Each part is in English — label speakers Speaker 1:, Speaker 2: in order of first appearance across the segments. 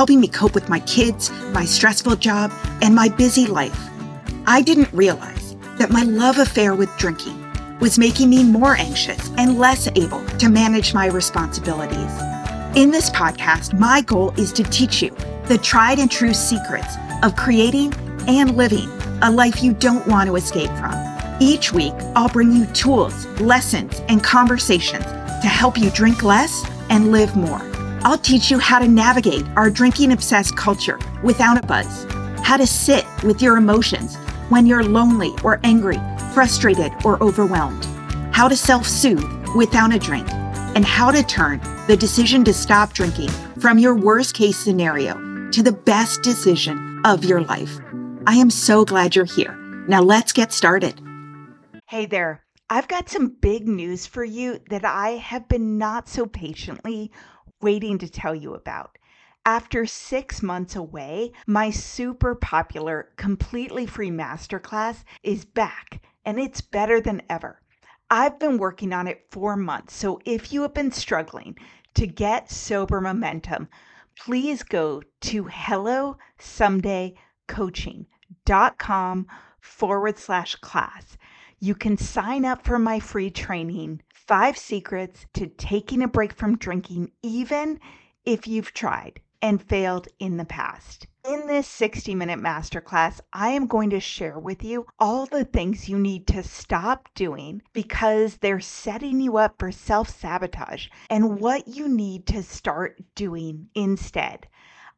Speaker 1: helping me cope with my kids, my stressful job, and my busy life. I didn't realize that my love affair with drinking was making me more anxious and less able to manage my responsibilities. In this podcast, my goal is to teach you the tried and true secrets of creating and living a life you don't want to escape from. Each week, I'll bring you tools, lessons, and conversations to help you drink less and live more. I'll teach you how to navigate our drinking obsessed culture without a buzz, how to sit with your emotions when you're lonely or angry, frustrated or overwhelmed, how to self soothe without a drink, and how to turn the decision to stop drinking from your worst case scenario to the best decision of your life. I am so glad you're here. Now let's get started. Hey there. I've got some big news for you that I have been not so patiently waiting to tell you about. After six months away, my super popular, completely free masterclass is back and it's better than ever. I've been working on it for months, so if you have been struggling to get sober momentum, please go to hellosomedaycoaching.com forward slash class. You can sign up for my free training Five secrets to taking a break from drinking, even if you've tried and failed in the past. In this 60 minute masterclass, I am going to share with you all the things you need to stop doing because they're setting you up for self sabotage and what you need to start doing instead.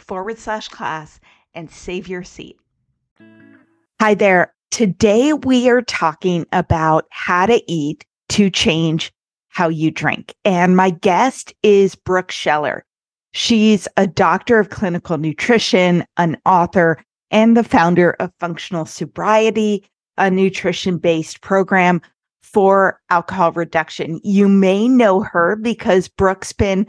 Speaker 1: forward slash class and save your seat. Hi there. Today we are talking about how to eat to change how you drink. And my guest is Brooke Scheller. She's a doctor of clinical nutrition, an author, and the founder of Functional Sobriety, a nutrition based program for alcohol reduction. You may know her because Brooke's been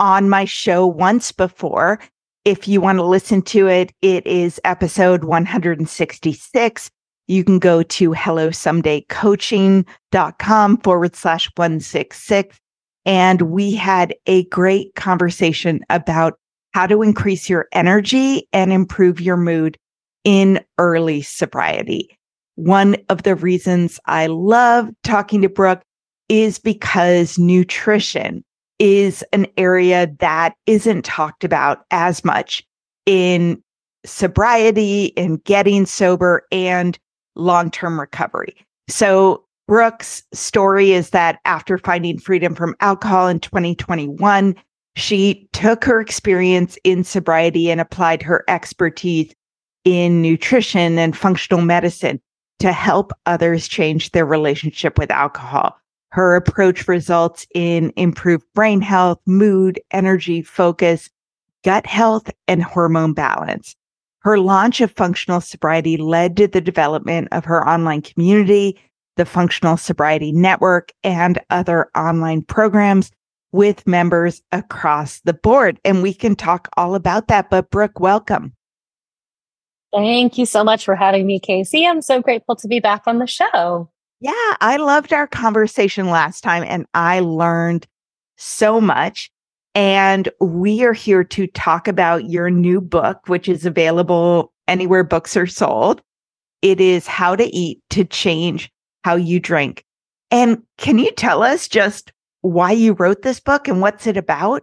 Speaker 1: on my show once before if you want to listen to it, it is episode 166. You can go to hellosomedaycoaching.com forward slash 166. And we had a great conversation about how to increase your energy and improve your mood in early sobriety. One of the reasons I love talking to Brooke is because nutrition is an area that isn't talked about as much in sobriety, in getting sober, and long term recovery. So, Brooke's story is that after finding freedom from alcohol in 2021, she took her experience in sobriety and applied her expertise in nutrition and functional medicine to help others change their relationship with alcohol. Her approach results in improved brain health, mood, energy, focus, gut health, and hormone balance. Her launch of functional sobriety led to the development of her online community, the Functional Sobriety Network, and other online programs with members across the board. And we can talk all about that. But Brooke, welcome.
Speaker 2: Thank you so much for having me, Casey. I'm so grateful to be back on the show.
Speaker 1: Yeah, I loved our conversation last time and I learned so much. And we are here to talk about your new book, which is available anywhere books are sold. It is How to Eat to Change How You Drink. And can you tell us just why you wrote this book and what's it about?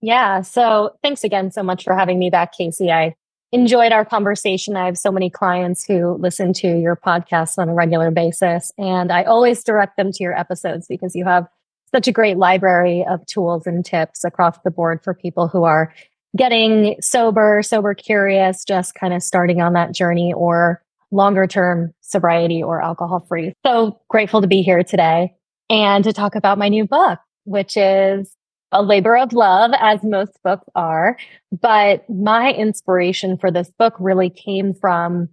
Speaker 2: Yeah. So thanks again so much for having me back, Casey. I enjoyed our conversation. I have so many clients who listen to your podcast on a regular basis, and I always direct them to your episodes because you have such a great library of tools and tips across the board for people who are getting sober, sober curious, just kind of starting on that journey or longer term sobriety or alcohol free. So grateful to be here today and to talk about my new book, which is a labor of love, as most books are. But my inspiration for this book really came from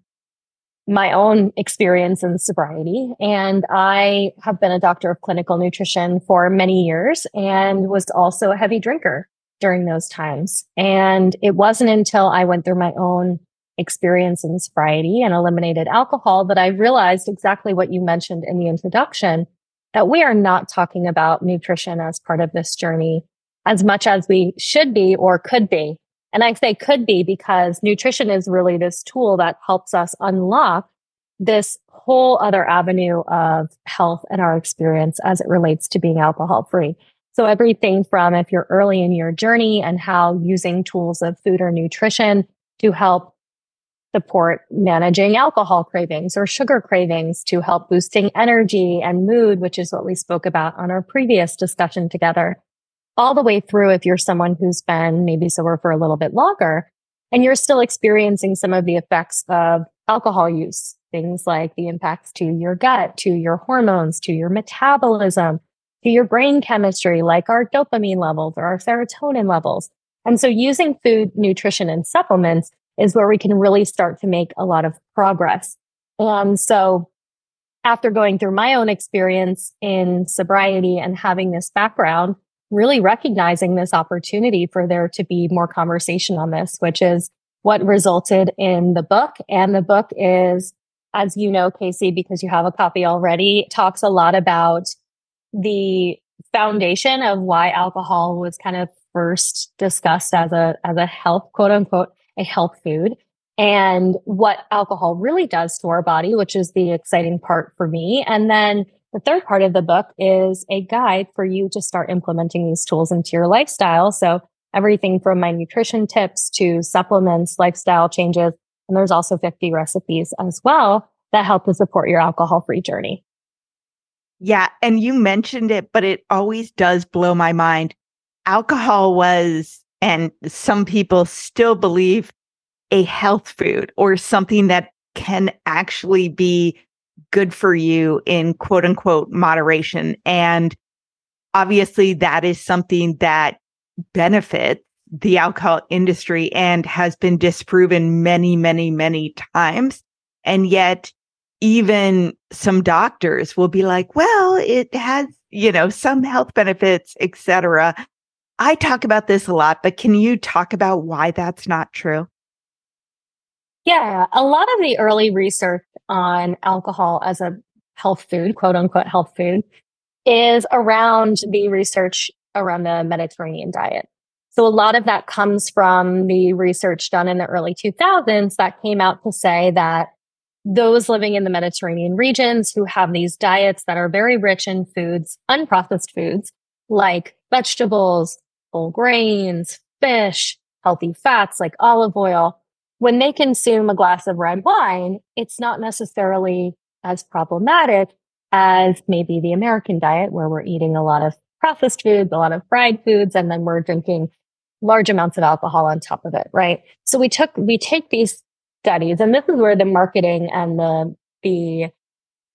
Speaker 2: my own experience in sobriety. And I have been a doctor of clinical nutrition for many years and was also a heavy drinker during those times. And it wasn't until I went through my own experience in sobriety and eliminated alcohol that I realized exactly what you mentioned in the introduction that we are not talking about nutrition as part of this journey as much as we should be or could be. And I say could be because nutrition is really this tool that helps us unlock this whole other avenue of health and our experience as it relates to being alcohol free. So everything from if you're early in your journey and how using tools of food or nutrition to help support managing alcohol cravings or sugar cravings to help boosting energy and mood, which is what we spoke about on our previous discussion together all the way through if you're someone who's been maybe sober for a little bit longer and you're still experiencing some of the effects of alcohol use, things like the impacts to your gut, to your hormones, to your metabolism, to your brain chemistry, like our dopamine levels or our serotonin levels. And so using food, nutrition, and supplements is where we can really start to make a lot of progress. And so after going through my own experience in sobriety and having this background, really recognizing this opportunity for there to be more conversation on this, which is what resulted in the book. And the book is, as you know, Casey, because you have a copy already, talks a lot about the foundation of why alcohol was kind of first discussed as a, as a health, quote unquote, a health food and what alcohol really does to our body, which is the exciting part for me. And then the third part of the book is a guide for you to start implementing these tools into your lifestyle. So everything from my nutrition tips to supplements, lifestyle changes. And there's also 50 recipes as well that help to support your alcohol free journey.
Speaker 1: Yeah. And you mentioned it, but it always does blow my mind. Alcohol was, and some people still believe, a health food or something that can actually be good for you in quote unquote moderation. And obviously, that is something that benefits the alcohol industry and has been disproven many, many, many times. And yet, even some doctors will be like, well, it has, you know, some health benefits, etc. I talk about this a lot, but can you talk about why that's not true?
Speaker 2: Yeah, a lot of the early research on alcohol as a health food, quote unquote health food, is around the research around the Mediterranean diet. So a lot of that comes from the research done in the early 2000s that came out to say that those living in the Mediterranean regions who have these diets that are very rich in foods, unprocessed foods like vegetables, whole grains, fish, healthy fats like olive oil, when they consume a glass of red wine, it's not necessarily as problematic as maybe the American diet, where we're eating a lot of processed foods, a lot of fried foods, and then we're drinking large amounts of alcohol on top of it, right? So we took, we take these studies, and this is where the marketing and the, the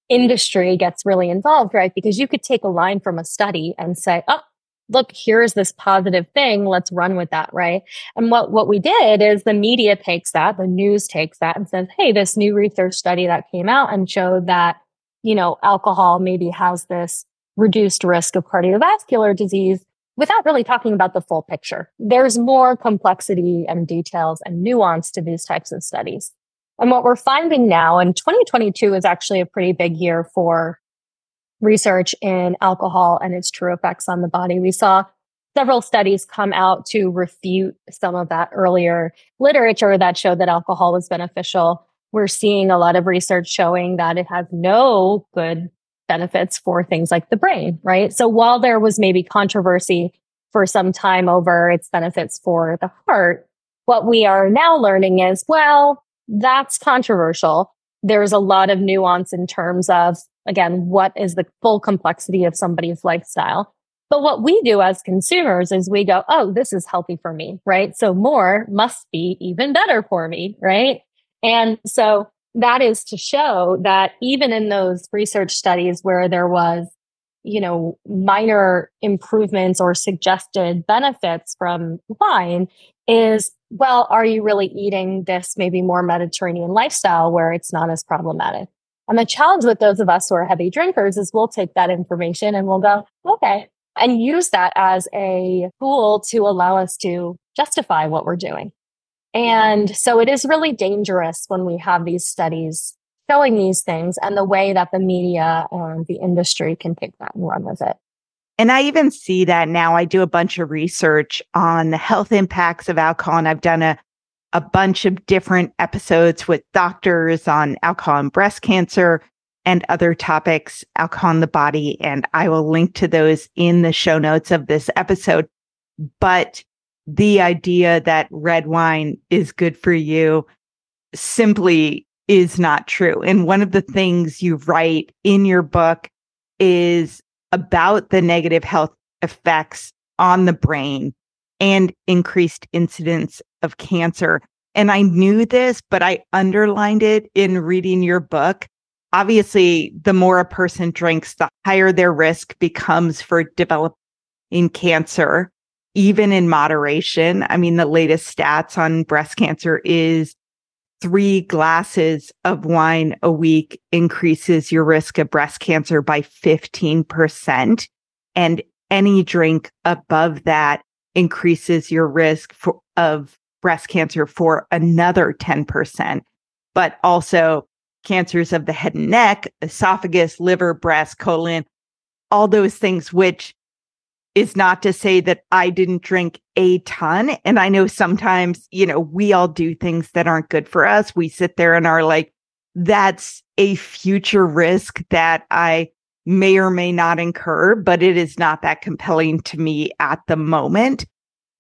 Speaker 2: industry gets really involved, right? Because you could take a line from a study and say, oh, look, here's this positive thing. Let's run with that. Right. And what, what we did is the media takes that, the news takes that and says, Hey, this new research study that came out and showed that, you know, alcohol maybe has this reduced risk of cardiovascular disease without really talking about the full picture. There's more complexity and details and nuance to these types of studies. And what we're finding now, and 2022 is actually a pretty big year for research in alcohol and its true effects on the body. We saw several studies come out to refute some of that earlier literature that showed that alcohol was beneficial. We're seeing a lot of research showing that it has no good benefits for things like the brain, right? So while there was maybe controversy for some time over its benefits for the heart, what we are now learning is, well, that's controversial. There's a lot of nuance in terms of, again, what is the full complexity of somebody's lifestyle. But what we do as consumers is we go, oh, this is healthy for me, right? So more must be even better for me, right? And so that is to show that even in those research studies where there was, you know, minor improvements or suggested benefits from wine is, well, are you really eating this maybe more Mediterranean lifestyle where it's not as problematic? And the challenge with those of us who are heavy drinkers is we'll take that information and we'll go, okay, and use that as a tool to allow us to justify what we're doing. And so it is really dangerous when we have these studies showing these things and the way that the media and the industry can take that and run with it.
Speaker 1: And I even see that now. I do a bunch of research on the health impacts of alcohol, and I've done a, a bunch of different episodes with doctors on alcohol and breast cancer and other topics, alcohol in the body. And I will link to those in the show notes of this episode. But the idea that red wine is good for you simply is not true. And one of the things you write in your book is about the negative health effects on the brain and increased incidence of cancer. And I knew this, but I underlined it in reading your book obviously, the more a person drinks, the higher their risk becomes for developing cancer, even in moderation. I mean, the latest stats on breast cancer is three glasses of wine a week increases your risk of breast cancer by 15%. And any drink above that increases your risk for, of breast cancer for another 10%. But also cancers of the head and neck, esophagus, liver, breast, colon, all those things, which is not to say that I didn't drink a ton. And I know sometimes, you know, we all do things that aren't good for us. We sit there and are like, that's a future risk that I may or may not incur, but it is not that compelling to me at the moment.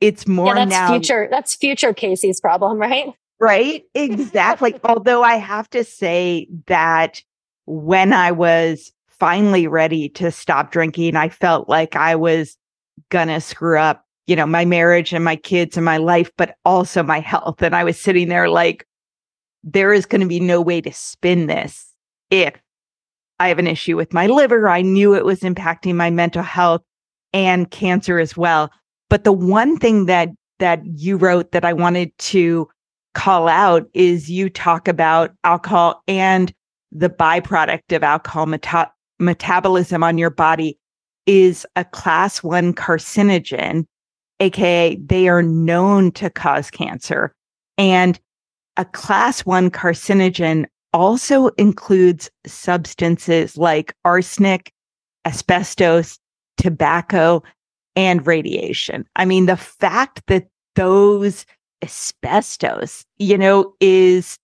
Speaker 1: It's more
Speaker 2: yeah, that's
Speaker 1: now.
Speaker 2: Future, that's future Casey's problem, right?
Speaker 1: Right. Exactly. Although I have to say that when I was finally ready to stop drinking, I felt like I was gonna screw up, you know, my marriage and my kids and my life, but also my health. And I was sitting there like, there is going to be no way to spin this if I have an issue with my liver. I knew it was impacting my mental health and cancer as well. But the one thing that that you wrote that I wanted to call out is you talk about alcohol and the byproduct of alcohol meta- metabolism on your body is a class one carcinogen, aka they are known to cause cancer. And a class one carcinogen also includes substances like arsenic, asbestos, tobacco, and radiation. I mean, the fact that those asbestos, you know, is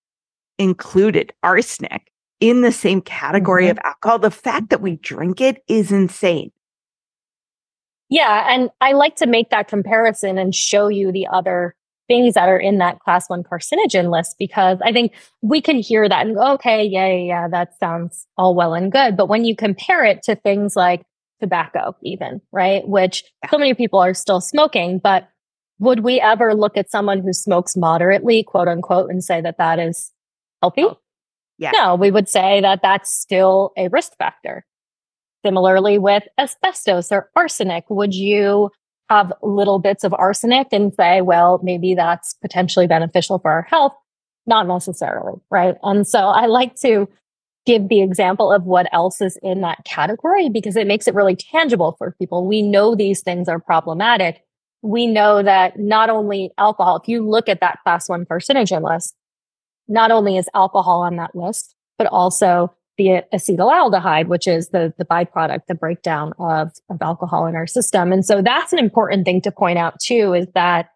Speaker 1: included, arsenic in the same category mm-hmm. of alcohol. The fact that we drink it is insane.
Speaker 2: Yeah. And I like to make that comparison and show you the other things that are in that class one carcinogen list because I think we can hear that and go, okay, yeah, yeah, yeah, that sounds all well and good. But when you compare it to things like tobacco, even, right? Which so many people are still smoking, but would we ever look at someone who smokes moderately, quote unquote, and say that that is healthy?
Speaker 1: Yeah.
Speaker 2: No, we would say that that's still a risk factor. Similarly with asbestos or arsenic, would you have little bits of arsenic and say, well, maybe that's potentially beneficial for our health? Not necessarily, right? And so I like to give the example of what else is in that category because it makes it really tangible for people. We know these things are problematic we know that not only alcohol, if you look at that class one carcinogen list, not only is alcohol on that list, but also the acetaldehyde, which is the, the byproduct, the breakdown of, of alcohol in our system. And so that's an important thing to point out too, is that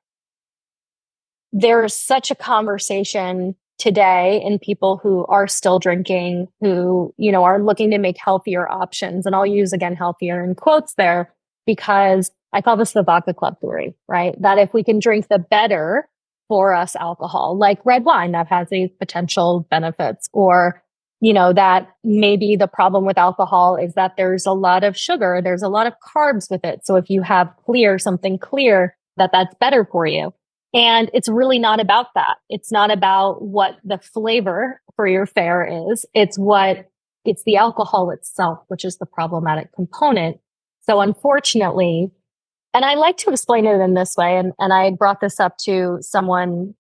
Speaker 2: there's such a conversation today in people who are still drinking, who, you know, are looking to make healthier options. And I'll use again healthier in quotes there because I call this the vodka club theory, right? That if we can drink the better for us alcohol, like red wine that has these potential benefits, or, you know, that maybe the problem with alcohol is that there's a lot of sugar, there's a lot of carbs with it. So if you have clear, something clear, that that's better for you. And it's really not about that. It's not about what the flavor for your fare is. It's what it's the alcohol itself, which is the problematic component. So unfortunately, and I like to explain it in this way. And, and I brought this up to someone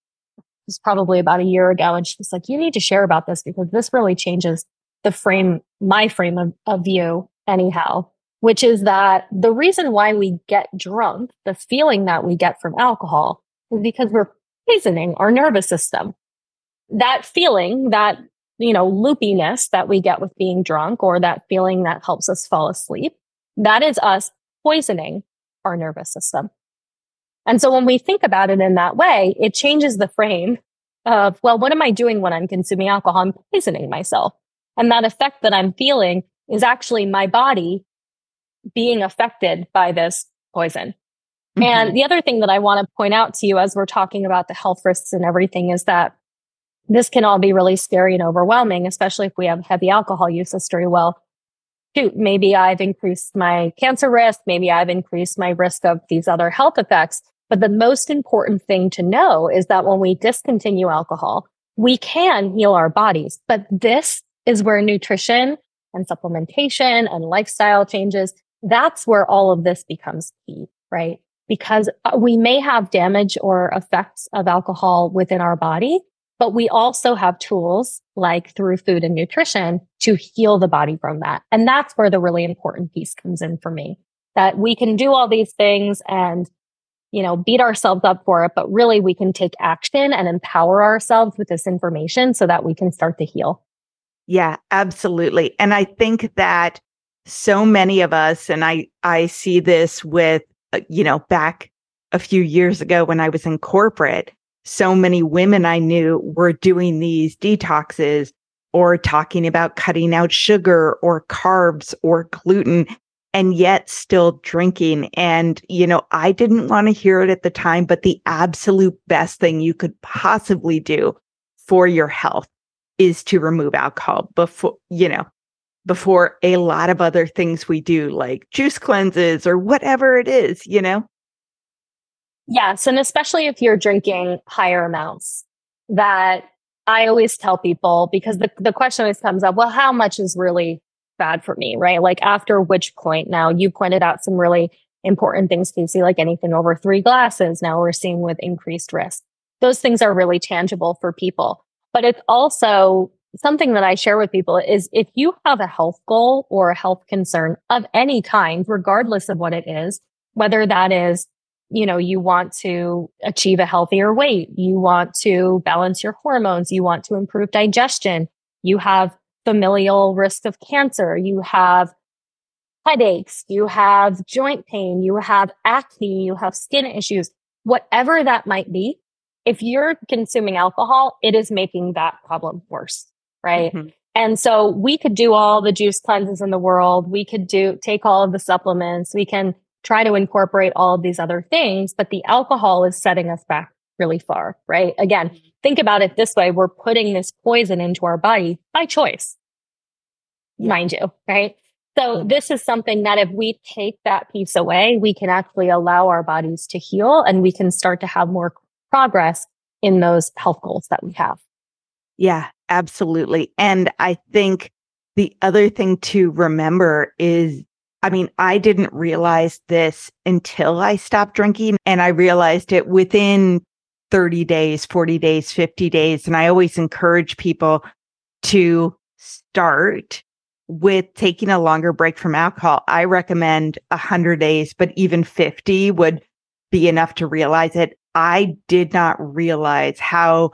Speaker 2: was probably about a year ago. And she was like, you need to share about this because this really changes the frame, my frame of, of view anyhow, which is that the reason why we get drunk, the feeling that we get from alcohol is because we're poisoning our nervous system. That feeling, that, you know, loopiness that we get with being drunk or that feeling that helps us fall asleep, that is us poisoning our nervous system. And so when we think about it in that way, it changes the frame of, well, what am I doing when I'm consuming alcohol? I'm poisoning myself. And that effect that I'm feeling is actually my body being affected by this poison. Mm-hmm. And the other thing that I want to point out to you as we're talking about the health risks and everything is that this can all be really scary and overwhelming, especially if we have heavy alcohol use history. Well, shoot, maybe I've increased my cancer risk. Maybe I've increased my risk of these other health effects. But the most important thing to know is that when we discontinue alcohol, we can heal our bodies. But this is where nutrition and supplementation and lifestyle changes, that's where all of this becomes key, right? Because uh, we may have damage or effects of alcohol within our body, but we also have tools like through food and nutrition to heal the body from that. And that's where the really important piece comes in for me that we can do all these things and, you know, beat ourselves up for it, but really we can take action and empower ourselves with this information so that we can start to heal.
Speaker 1: Yeah, absolutely. And I think that so many of us, and I, I see this with, Uh, you know, back a few years ago when I was in corporate, so many women I knew were doing these detoxes or talking about cutting out sugar or carbs or gluten and yet still drinking. And, you know, I didn't want to hear it at the time, but the absolute best thing you could possibly do for your health is to remove alcohol before, you know, before a lot of other things we do, like juice cleanses or whatever it is, you know?
Speaker 2: Yes. And especially if you're drinking higher amounts that I always tell people because the, the question always comes up, well, how much is really bad for me, right? Like after which point now you pointed out some really important things, Casey, like anything over three glasses. Now we're seeing with increased risk. Those things are really tangible for people, but it's also something that I share with people is if you have a health goal or a health concern of any kind, regardless of what it is, whether that is you know, you want to achieve a healthier weight. You want to balance your hormones. You want to improve digestion. You have familial risk of cancer. You have headaches. You have joint pain. You have acne. You have skin issues, whatever that might be. If you're consuming alcohol, it is making that problem worse. Right. Mm-hmm. And so we could do all the juice cleanses in the world. We could do, take all of the supplements. We can try to incorporate all of these other things, but the alcohol is setting us back really far, right? Again, mm-hmm. think about it this way. We're putting this poison into our body by choice, yeah. mind you, right? So mm-hmm. this is something that if we take that piece away, we can actually allow our bodies to heal and we can start to have more progress in those health goals that we have.
Speaker 1: Yeah, absolutely. And I think the other thing to remember is I mean, I didn't realize this until I stopped drinking and I realized it within 30 days, 40 days, 50 days. And I always encourage people to start with taking a longer break from alcohol. I recommend 100 days, but even 50 would be enough to realize it. I did not realize how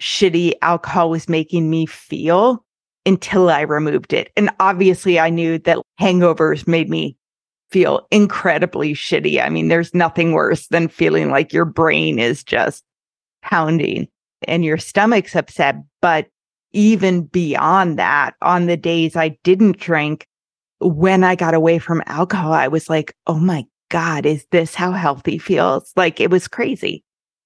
Speaker 1: shitty alcohol was making me feel until I removed it. And obviously, I knew that hangovers made me feel incredibly shitty. I mean, there's nothing worse than feeling like your brain is just pounding and your stomach's upset. But even beyond that, on the days I didn't drink, when I got away from alcohol, I was like, oh my God, is this how healthy feels? Like it was crazy.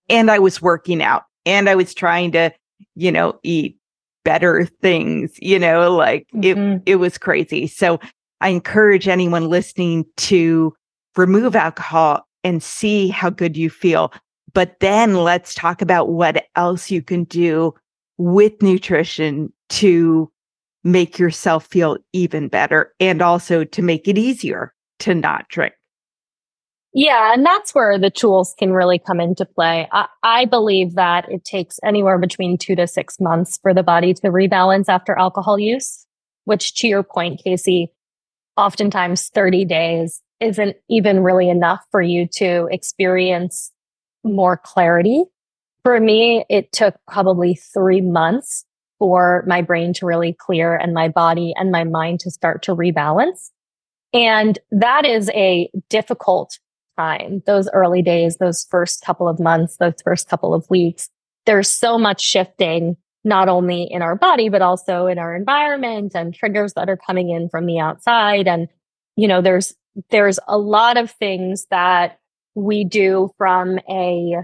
Speaker 1: and I was working out and I was trying to, you know, eat better things, you know, like mm-hmm. it, it was crazy. So I encourage anyone listening to remove alcohol and see how good you feel. But then let's talk about what else you can do with nutrition to make yourself feel even better and also to make it easier to not drink.
Speaker 2: Yeah, and that's where the tools can really come into play. I, I, believe that it takes anywhere between two to six months for the body to rebalance after alcohol use, which to your point, Casey, oftentimes 30 days isn't even really enough for you to experience more clarity. For me, it took probably three months for my brain to really clear and my body and my mind to start to rebalance. And that is a difficult time. Those early days, those first couple of months, those first couple of weeks, there's so much shifting, not only in our body, but also in our environment and triggers that are coming in from the outside. And, you know, there's, there's a lot of things that we do from a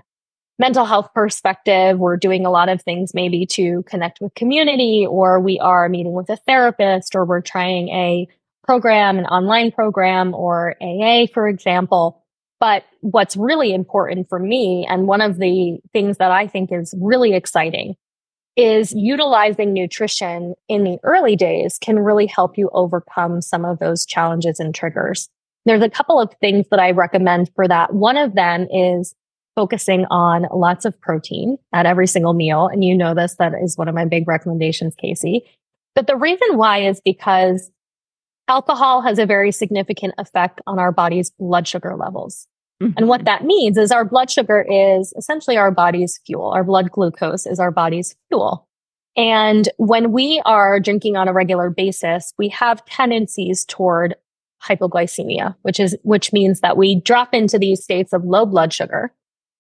Speaker 2: mental health perspective, we're doing a lot of things maybe to connect with community, or we are meeting with a therapist, or we're trying a program, an online program, or AA, for example. But what's really important for me, and one of the things that I think is really exciting, is utilizing nutrition in the early days can really help you overcome some of those challenges and triggers. There's a couple of things that I recommend for that. One of them is focusing on lots of protein at every single meal. And you know this, that is one of my big recommendations, Casey. But the reason why is because alcohol has a very significant effect on our body's blood sugar levels. Mm-hmm. And what that means is our blood sugar is essentially our body's fuel. Our blood glucose is our body's fuel. And when we are drinking on a regular basis, we have tendencies toward hypoglycemia, which is, which means that we drop into these states of low blood sugar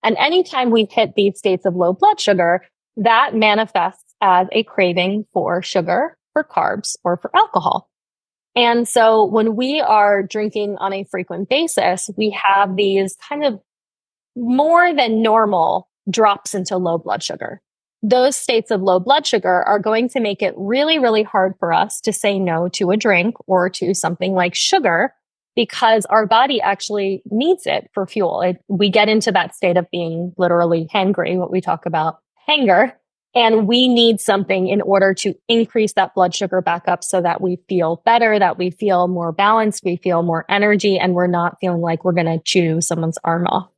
Speaker 2: and anytime we hit these states of low blood sugar, that manifests as a craving for sugar, for carbs, or for alcohol. And so when we are drinking on a frequent basis, we have these kind of more than normal drops into low blood sugar. Those states of low blood sugar are going to make it really, really hard for us to say no to a drink or to something like sugar because our body actually needs it for fuel. It, we get into that state of being literally hangry, what we talk about hanger. And we need something in order to increase that blood sugar back up so that we feel better, that we feel more balanced, we feel more energy, and we're not feeling like we're going to chew someone's arm off.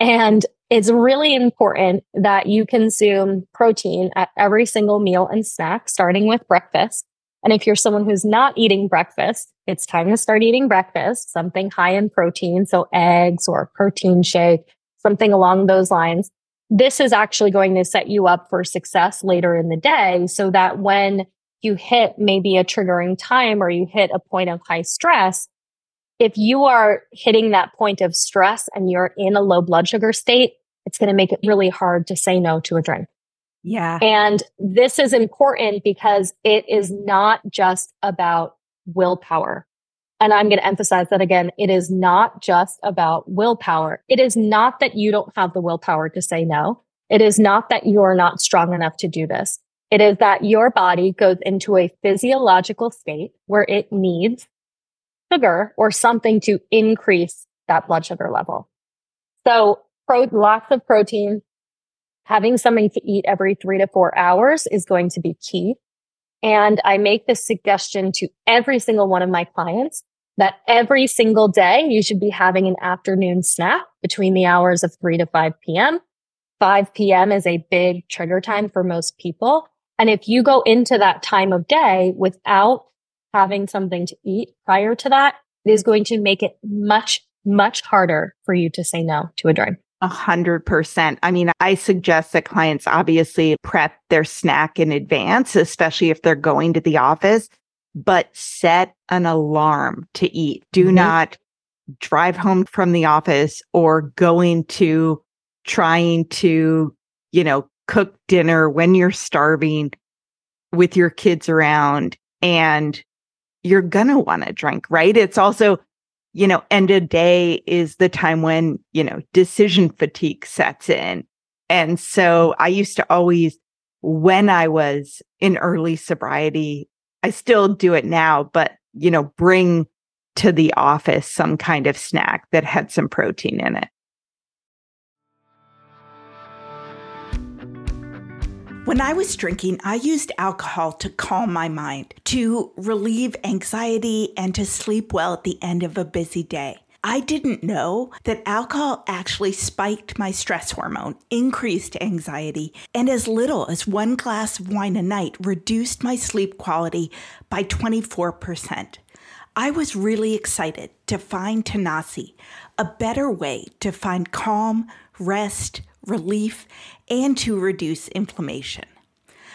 Speaker 2: And it's really important that you consume protein at every single meal and snack, starting with breakfast. And if you're someone who's not eating breakfast, it's time to start eating breakfast, something high in protein. So eggs or protein shake, something along those lines. This is actually going to set you up for success later in the day so that when you hit maybe a triggering time or you hit a point of high stress, if you are hitting that point of stress and you're in a low blood sugar state, it's going to make it really hard to say no to a drink.
Speaker 1: Yeah.
Speaker 2: And this is important because it is not just about willpower. And I'm going to emphasize that again. It is not just about willpower. It is not that you don't have the willpower to say no. It is not that you're not strong enough to do this. It is that your body goes into a physiological state where it needs sugar or something to increase that blood sugar level. So pro- lots of protein, having something to eat every three to four hours is going to be key. And I make this suggestion to every single one of my clients that every single day you should be having an afternoon snack between the hours of 3 to 5 p.m. 5 p.m. is a big trigger time for most people. And if you go into that time of day without having something to eat prior to that, it is going to make it much, much harder for you to say no to a drink.
Speaker 1: A hundred percent. I mean, I suggest that clients obviously prep their snack in advance, especially if they're going to the office, but set an alarm to eat. Do mm-hmm. not drive home from the office or going to trying to, you know, cook dinner when you're starving with your kids around and you're going to want to drink, right? It's also you know, end of day is the time when, you know, decision fatigue sets in And so I used to always, when I was in early sobriety, I still do it now, but, you know, bring to the office some kind of snack that had some protein in it. When I was drinking, I used alcohol to calm my mind, to relieve anxiety, and to sleep well at the end of a busy day. I didn't know that alcohol actually spiked my stress hormone, increased anxiety, and as little as one glass of wine a night reduced my sleep quality by 24%. I was really excited to find Tanasi, a better way to find calm, rest, relief, and to reduce inflammation.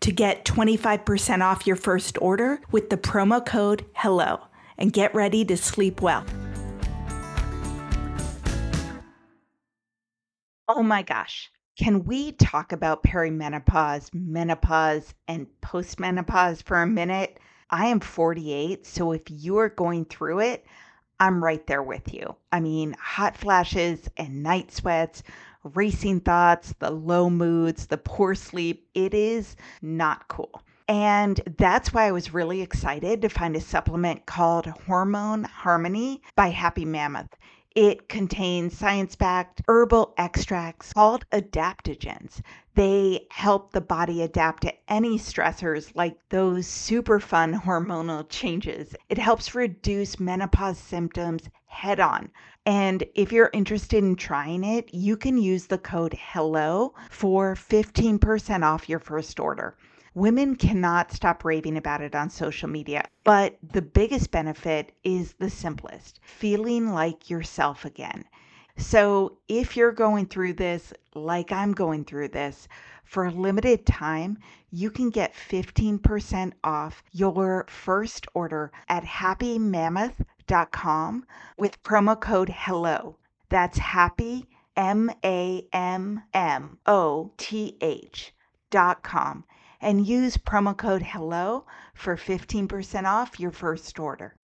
Speaker 1: to get 25% off your first order with the promo code HELLO and get ready to sleep well. Oh my gosh. Can we talk about perimenopause, menopause, and postmenopause for a minute? I am 48, so if you're going through it, I'm right there with you. I mean, hot flashes and night sweats racing thoughts, the low moods, the poor sleep. It is not cool. And that's why I was really excited to find a supplement called Hormone Harmony by Happy Mammoth. It contains science backed herbal extracts called adaptogens. They help the body adapt to any stressors like those super fun hormonal changes. It helps reduce menopause symptoms head on. And if you're interested in trying it, you can use the code HELLO for 15% off your first order. Women cannot stop raving about it on social media, but the biggest benefit is the simplest feeling like yourself again. So, if you're going through this like I'm going through this, for a limited time, you can get 15% off your first order at happymammoth.com with promo code HELLO. That's happy, M A M M O T H dot com and use promo code HELLO for 15% off your first order.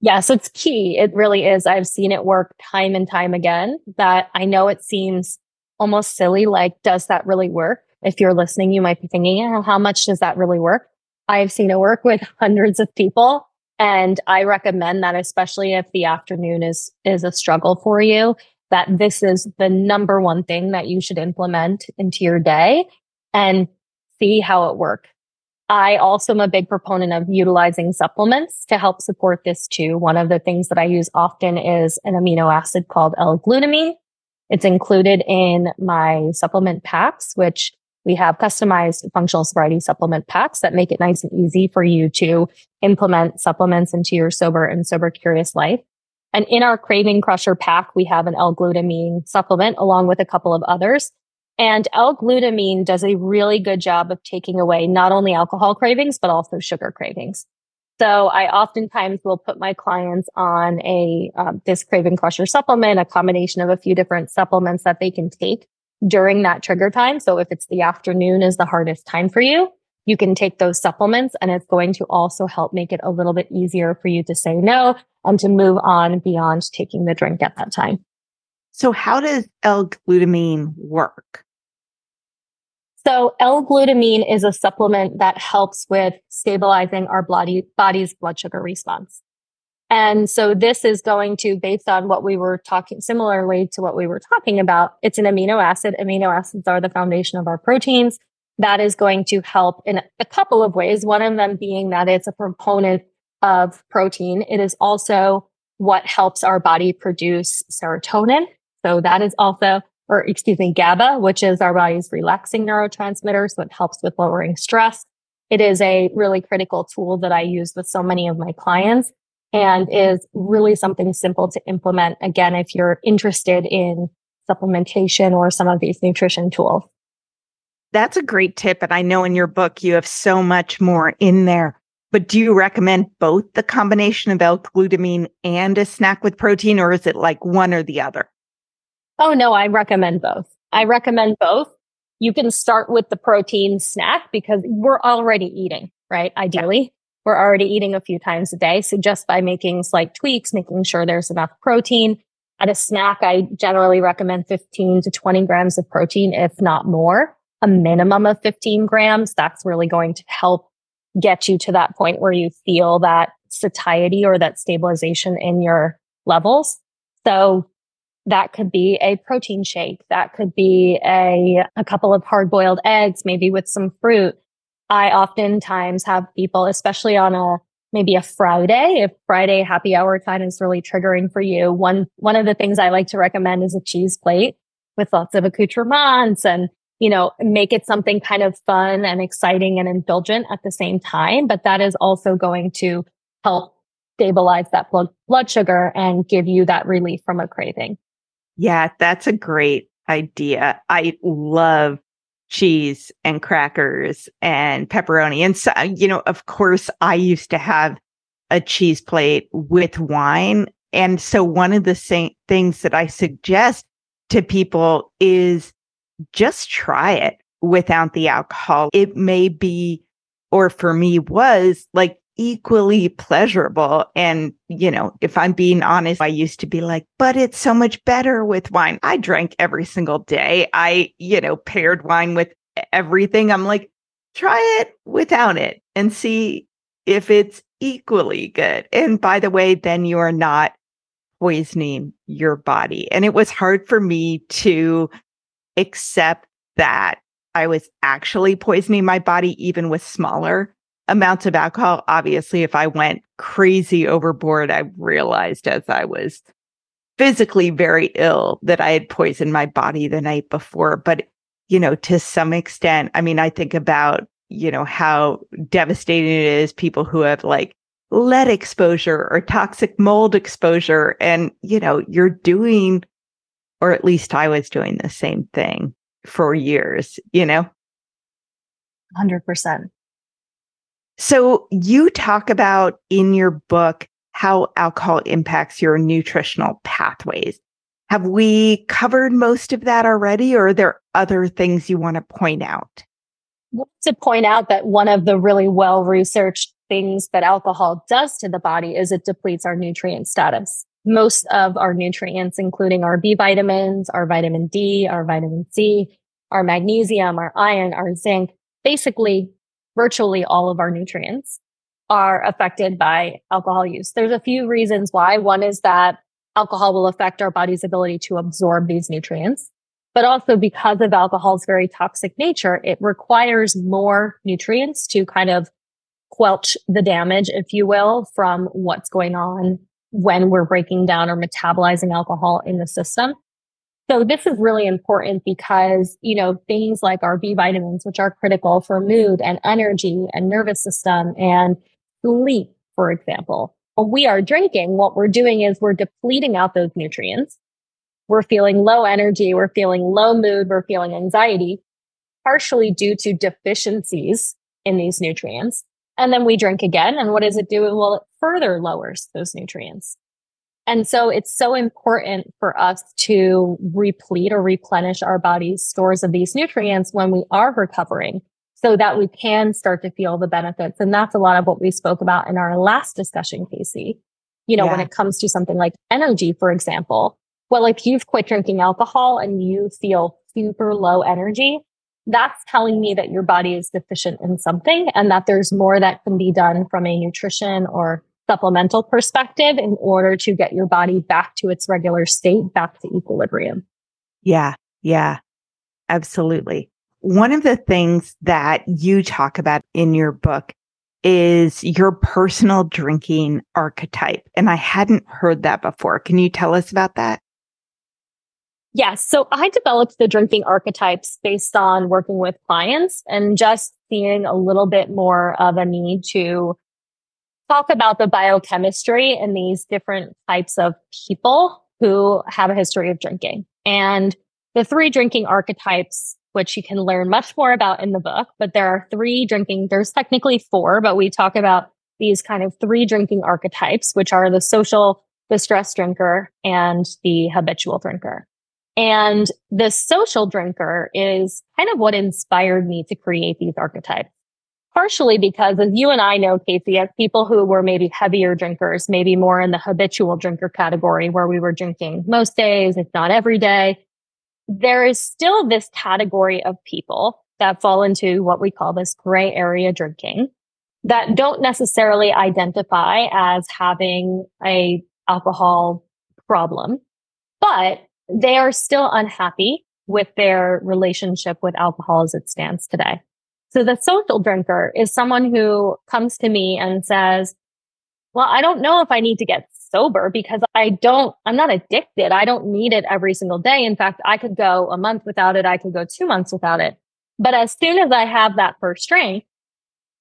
Speaker 2: Yes, it's key. It really is. I've seen it work time and time again that I know it seems almost silly. Like, does that really work? If you're listening, you might be thinking, yeah, how much does that really work? I've seen it work with hundreds of people. And I recommend that, especially if the afternoon is, is a struggle for you, that this is the number one thing that you should implement into your day. And see how it works. I also am a big proponent of utilizing supplements to help support this too. One of the things that I use often is an amino acid called L-glutamine. It's included in my supplement packs, which we have customized functional sobriety supplement packs that make it nice and easy for you to implement supplements into your sober and sober curious life. And in our craving crusher pack, we have an L-glutamine supplement along with a couple of others and L-glutamine does a really good job of taking away not only alcohol cravings, but also sugar cravings. So I oftentimes will put my clients on a um, this craving crusher supplement, a combination of a few different supplements that they can take during that trigger time. So if it's the afternoon is the hardest time for you, you can take those supplements and it's going to also help make it a little bit easier for you to say no and to move on beyond taking the drink at that time.
Speaker 1: So how does L-glutamine work?
Speaker 2: So L-glutamine is a supplement that helps with stabilizing our body, body's blood sugar response. And so this is going to, based on what we were talking, similarly to what we were talking about, it's an amino acid. Amino acids are the foundation of our proteins. That is going to help in a couple of ways. One of them being that it's a proponent of protein. It is also what helps our body produce serotonin. So that is also or excuse me, GABA, which is our body's relaxing neurotransmitter. So it helps with lowering stress. It is a really critical tool that I use with so many of my clients and is really something simple to implement. Again, if you're interested in supplementation or some of these nutrition tools.
Speaker 1: That's a great tip. And I know in your book, you have so much more in there. But do you recommend both the combination of L-glutamine and a snack with protein, or is it like one or the other?
Speaker 2: Oh, no, I recommend both. I recommend both. You can start with the protein snack because we're already eating, right? Ideally, yeah. we're already eating a few times a day. So just by making slight tweaks, making sure there's enough protein at a snack, I generally recommend 15 to 20 grams of protein, if not more, a minimum of 15 grams. That's really going to help get you to that point where you feel that satiety or that stabilization in your levels. So that could be a protein shake. That could be a, a couple of hard boiled eggs, maybe with some fruit. I oftentimes have people, especially on a maybe a Friday, if Friday happy hour time is really triggering for you. One, one of the things I like to recommend is a cheese plate with lots of accoutrements and you know, make it something kind of fun and exciting and indulgent at the same time. But that is also going to help stabilize that blood, blood sugar and give you that relief from a craving.
Speaker 1: Yeah, that's a great idea. I love cheese and crackers and pepperoni. And so, you know, of course, I used to have a cheese plate with wine. And so one of the same things that I suggest to people is just try it without the alcohol. It may be, or for me was like equally pleasurable. And, you know, if I'm being honest, I used to be like, but it's so much better with wine. I drank every single day. I, you know, paired wine with everything. I'm like, try it without it and see if it's equally good. And by the way, then you are not poisoning your body. And it was hard for me to accept that I was actually poisoning my body, even with smaller amounts of alcohol. Obviously, if I went crazy overboard, I realized as I was physically very ill that I had poisoned my body the night before. But, you know, to some extent, I mean, I think about, you know, how devastating it is people who have like lead exposure or toxic mold exposure. And, you know, you're doing or at least I was doing the same thing for years, you know?
Speaker 2: 100%.
Speaker 1: So you talk about in your book how alcohol impacts your nutritional pathways. Have we covered most of that already, or are there other things you want to point out?
Speaker 2: To point out that one of the really well researched things that alcohol does to the body is it depletes our nutrient status most of our nutrients, including our B vitamins, our vitamin D, our vitamin C, our magnesium, our iron, our zinc, basically virtually all of our nutrients are affected by alcohol use. There's a few reasons why. One is that alcohol will affect our body's ability to absorb these nutrients, but also because of alcohol's very toxic nature, it requires more nutrients to kind of quelch the damage, if you will, from what's going on when we're breaking down or metabolizing alcohol in the system. So this is really important because, you know, things like our B vitamins, which are critical for mood and energy and nervous system and sleep, for example. When we are drinking, what we're doing is we're depleting out those nutrients. We're feeling low energy. We're feeling low mood. We're feeling anxiety, partially due to deficiencies in these nutrients. And then we drink again. And what does it do? Well, it further lowers those nutrients. And so it's so important for us to replete or replenish our body's stores of these nutrients when we are recovering so that we can start to feel the benefits. And that's a lot of what we spoke about in our last discussion, Casey. You know, yeah. when it comes to something like energy, for example, well, if you've quit drinking alcohol and you feel super low energy, that's telling me that your body is deficient in something and that there's more that can be done from a nutrition or supplemental perspective in order to get your body back to its regular state, back to equilibrium.
Speaker 1: Yeah. Yeah. Absolutely. One of the things that you talk about in your book is your personal drinking archetype. And I hadn't heard that before. Can you tell us about that?
Speaker 2: Yes. So I developed the drinking archetypes based on working with clients and just seeing a little bit more of a need to talk about the biochemistry in these different types of people who have a history of drinking. And the three drinking archetypes, which you can learn much more about in the book, but there are three drinking, there's technically four, but we talk about these kind of three drinking archetypes, which are the social, the stress drinker, and the habitual drinker. And the social drinker is kind of what inspired me to create these archetypes. Partially because as you and I know, Casey, as people who were maybe heavier drinkers, maybe more in the habitual drinker category where we were drinking most days, if not every day, there is still this category of people that fall into what we call this gray area drinking that don't necessarily identify as having a alcohol problem, but they are still unhappy with their relationship with alcohol as it stands today. So the social drinker is someone who comes to me and says, well, I don't know if I need to get sober because I don't, I'm not addicted. I don't need it every single day. In fact, I could go a month without it. I could go two months without it. But as soon as I have that first drink,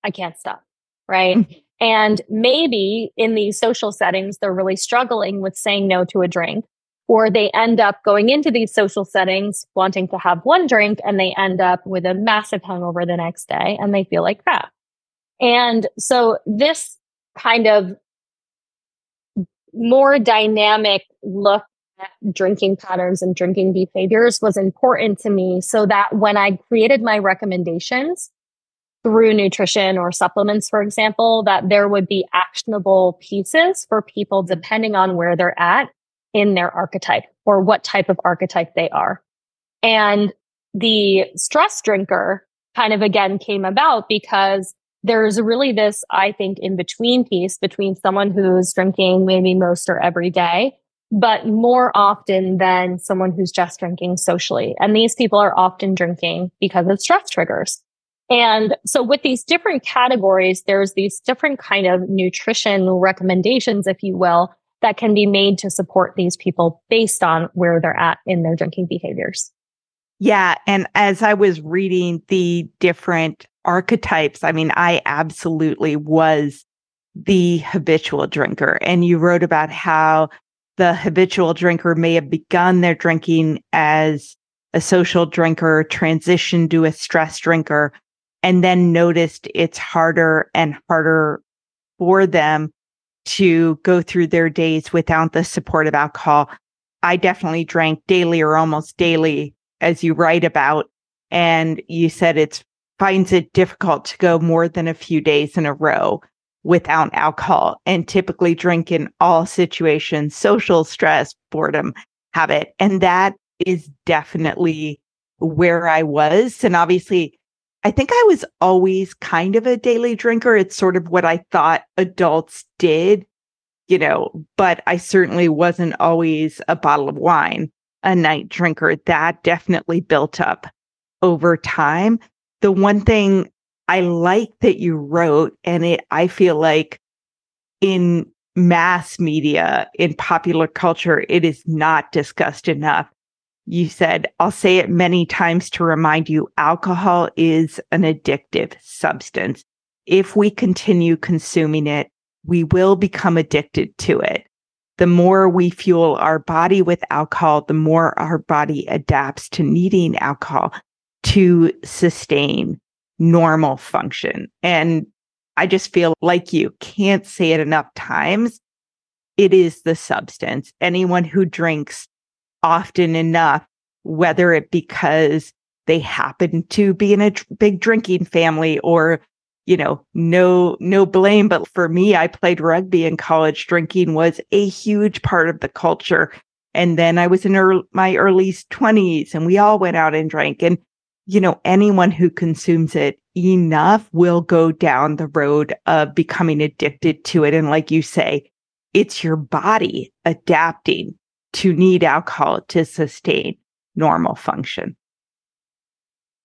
Speaker 2: I can't stop. Right. Mm-hmm. and maybe in these social settings, they're really struggling with saying no to a drink or they end up going into these social settings wanting to have one drink and they end up with a massive hangover the next day and they feel like crap. And so this kind of more dynamic look at drinking patterns and drinking behaviors was important to me so that when I created my recommendations through nutrition or supplements, for example, that there would be actionable pieces for people depending on where they're at in their archetype or what type of archetype they are. And the stress drinker kind of again came about because there's really this, I think, in between piece between someone who's drinking maybe most or every day, but more often than someone who's just drinking socially. And these people are often drinking because of stress triggers. And so with these different categories, there's these different kind of nutrition recommendations, if you will, that can be made to support these people based on where they're at in their drinking behaviors.
Speaker 1: Yeah. And as I was reading the different archetypes, I mean, I absolutely was the habitual drinker. And you wrote about how the habitual drinker may have begun their drinking as a social drinker, transitioned to a stress drinker, and then noticed it's harder and harder for them to go through their days without the support of alcohol. I definitely drank daily or almost daily, as you write about. And you said it finds it difficult to go more than a few days in a row without alcohol and typically drink in all situations, social stress, boredom, habit. And that is definitely where I was. And obviously, I think I was always kind of a daily drinker. It's sort of what I thought adults did, you know, but I certainly wasn't always a bottle of wine a night drinker. That definitely built up over time. The one thing I like that you wrote, and it, I feel like in mass media, in popular culture, it is not discussed enough you said, I'll say it many times to remind you alcohol is an addictive substance. If we continue consuming it, we will become addicted to it. The more we fuel our body with alcohol, the more our body adapts to needing alcohol to sustain normal function. And I just feel like you can't say it enough times. It is the substance. Anyone who drinks often enough, whether it because they happen to be in a big drinking family or you know no no blame but for me i played rugby in college. Drinking was a huge part of the culture. And then i was in my early 20s and we all went out and drank. And you know anyone who consumes it enough will go down the road of becoming addicted to it. And like you say it's your body adapting to need alcohol to sustain normal function.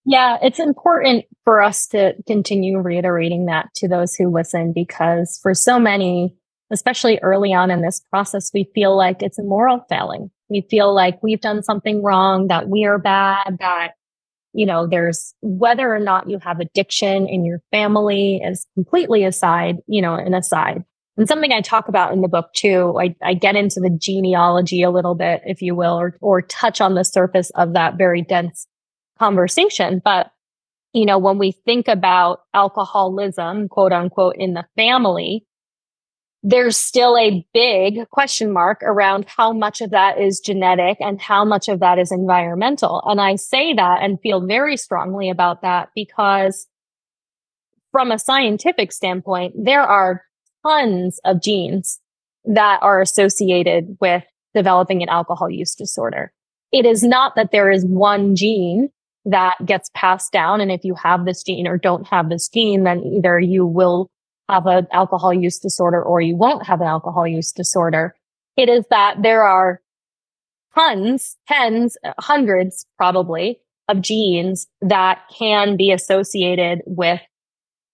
Speaker 2: Yeah, it's important for us to continue reiterating that to those who listen because for so many, especially early on in this process, we feel like it's a moral failing We feel like we've done something wrong, that we are bad, that, you know, there's whether or not you have addiction in your family is completely aside, you know, an aside. And something I talk about in the book too, I, I get into the genealogy a little bit, if you will, or, or touch on the surface of that very dense conversation. But, you know, when we think about alcoholism, quote unquote, in the family, there's still a big question mark around how much of that is genetic and how much of that is environmental. And I say that and feel very strongly about that because from a scientific standpoint, there are tons of genes that are associated with developing an alcohol use disorder. It is not that there is one gene that gets passed down. And if you have this gene or don't have this gene, then either you will have an alcohol use disorder or you won't have an alcohol use disorder. It is that there are tons, tens, hundreds probably of genes that can be associated with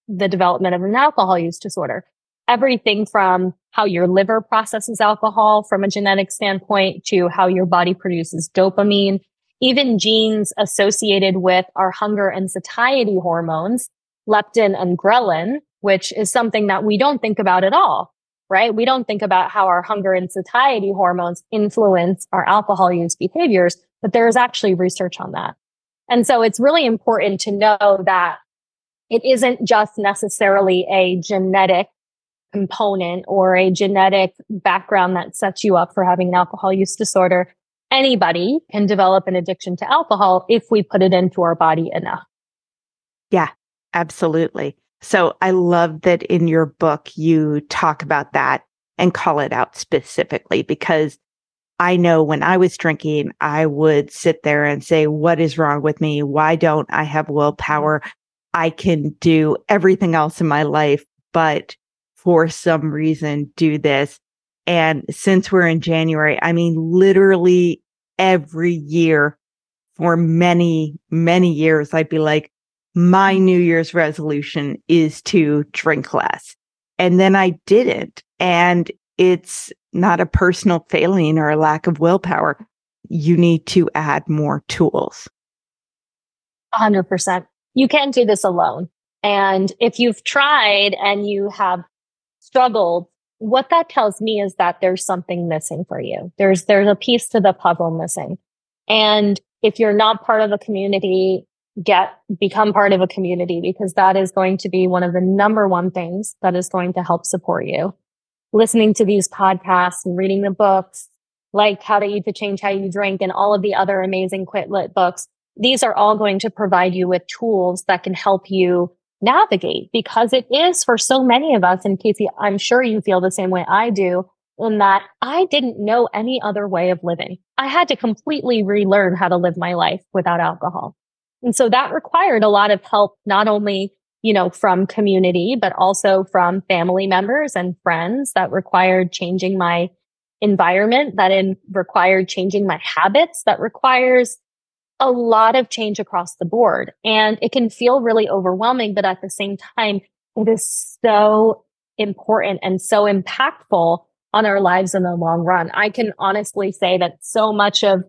Speaker 2: the development of an alcohol use disorder. Everything from how your liver processes alcohol from a genetic standpoint to how your body produces dopamine, even genes associated with our hunger and satiety hormones, leptin and ghrelin, which is something that we don't think about at all, right? We don't think about how our hunger and satiety hormones influence our alcohol use behaviors, but there is actually research on that. And so it's really important to know that it isn't just necessarily a genetic component or a genetic background that sets you up for having an alcohol use disorder. Anybody can develop an addiction to alcohol if we put it into our body enough.
Speaker 1: Yeah, absolutely. So I love that in your book, you talk about that and call it out specifically because I know when I was drinking, I would sit there and say, what is wrong with me? Why don't I have willpower? I can do everything else in my life, but for some reason do this. And since we're in January, I mean, literally every year for many, many years, I'd be like, my New Year's resolution is to drink less. And then I didn't. And it's not a personal failing or a lack of willpower. You need to add more tools.
Speaker 2: 100%. You can't do this alone. And if you've tried and you have struggled, what that tells me is that there's something missing for you. There's, there's a piece to the puzzle missing. And if you're not part of a community get become part of a community because that is going to be one of the number one things that is going to help support you. Listening to these podcasts and reading the books, like How to Eat to Change How You Drink and all of the other amazing Quit Lit books. These are all going to provide you with tools that can help you navigate because it is for so many of us. And Casey, I'm sure you feel the same way I do in that I didn't know any other way of living. I had to completely relearn how to live my life without alcohol. And so that required a lot of help, not only, you know, from community, but also from family members and friends that required changing my environment, that in required changing my habits, that requires a lot of change across the board. And it can feel really overwhelming, but at the same time, it is so important and so impactful on our lives in the long run. I can honestly say that so much of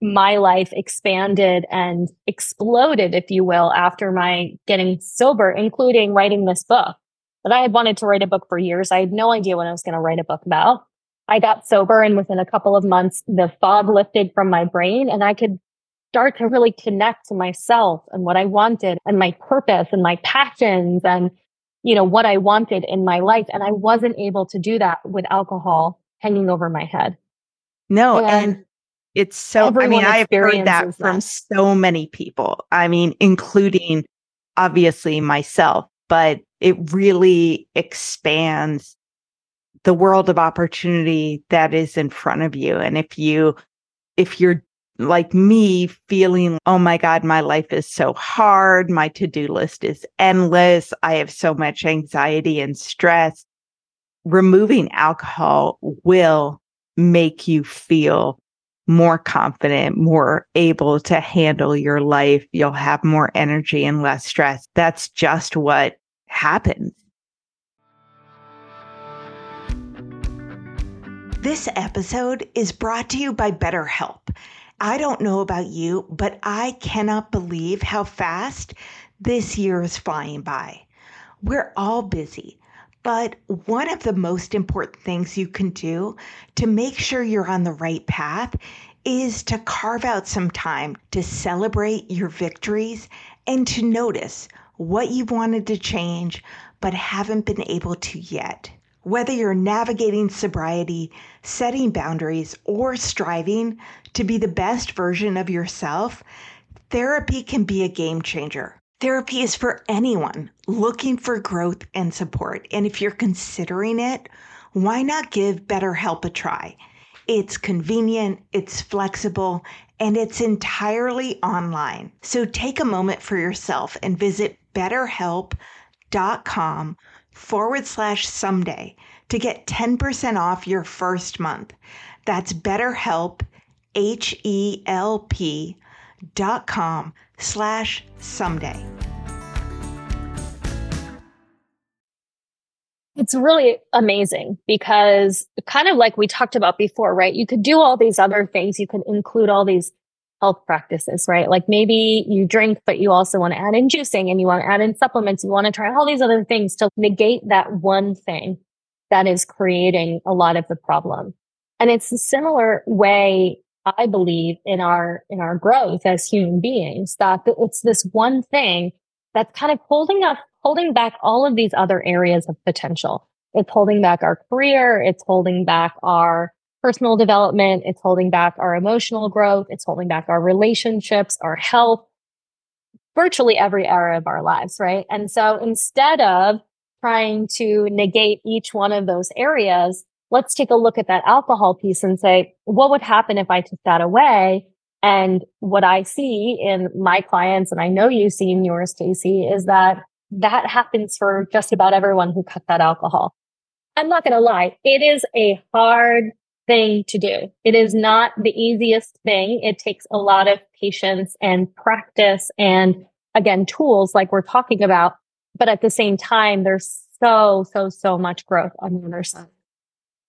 Speaker 2: my life expanded and exploded, if you will, after my getting sober, including writing this book. But I had wanted to write a book for years. I had no idea what I was going to write a book about. I got sober and within a couple of months, the fog lifted from my brain and I could start to really connect to myself and what I wanted and my purpose and my passions and, you know, what I wanted in my life. And I wasn't able to do that with alcohol hanging over my head.
Speaker 1: No. And, and it's so, I mean, I've heard that from that. so many people. I mean, including obviously myself, but it really expands the world of opportunity that is in front of you. And if you, if you're like me feeling, oh my God, my life is so hard. My to do list is endless. I have so much anxiety and stress. Removing alcohol will make you feel more confident, more able to handle your life. You'll have more energy and less stress. That's just what happens. This episode is brought to you by BetterHelp. I don't know about you, but I cannot believe how fast this year is flying by. We're all busy, but one of the most important things you can do to make sure you're on the right path is to carve out some time to celebrate your victories and to notice what you've wanted to change but haven't been able to yet. Whether you're navigating sobriety, setting boundaries, or striving to be the best version of yourself, therapy can be a game changer. Therapy is for anyone looking for growth and support. And if you're considering it, why not give BetterHelp a try? It's convenient, it's flexible, and it's entirely online. So take a moment for yourself and visit betterhelp.com forward slash someday to get 10% off your first month. That's BetterHelp, H E L P dot com slash someday.
Speaker 2: It's really amazing because kind of like we talked about before, right? You could do all these other things. You could include all these health practices, right? Like maybe you drink, but you also want to add in juicing and you want to add in supplements. You want to try all these other things to negate that one thing that is creating a lot of the problem. And it's a similar way, I believe, in our, in our growth as human beings, that it's this one thing that's kind of holding up, holding back all of these other areas of potential. It's holding back our career. It's holding back our personal development. It's holding back our emotional growth. It's holding back our relationships, our health, virtually every area of our lives. Right. And so instead of trying to negate each one of those areas, let's take a look at that alcohol piece and say, what would happen if I took that away? And what I see in my clients, and I know you see in yours, Casey, is that that happens for just about everyone who cut that alcohol. I'm not going to lie. It is a hard thing to do. It is not the easiest thing. It takes a lot of patience and practice and again, tools like we're talking about. But at the same time, there's so, so, so much growth on the other side.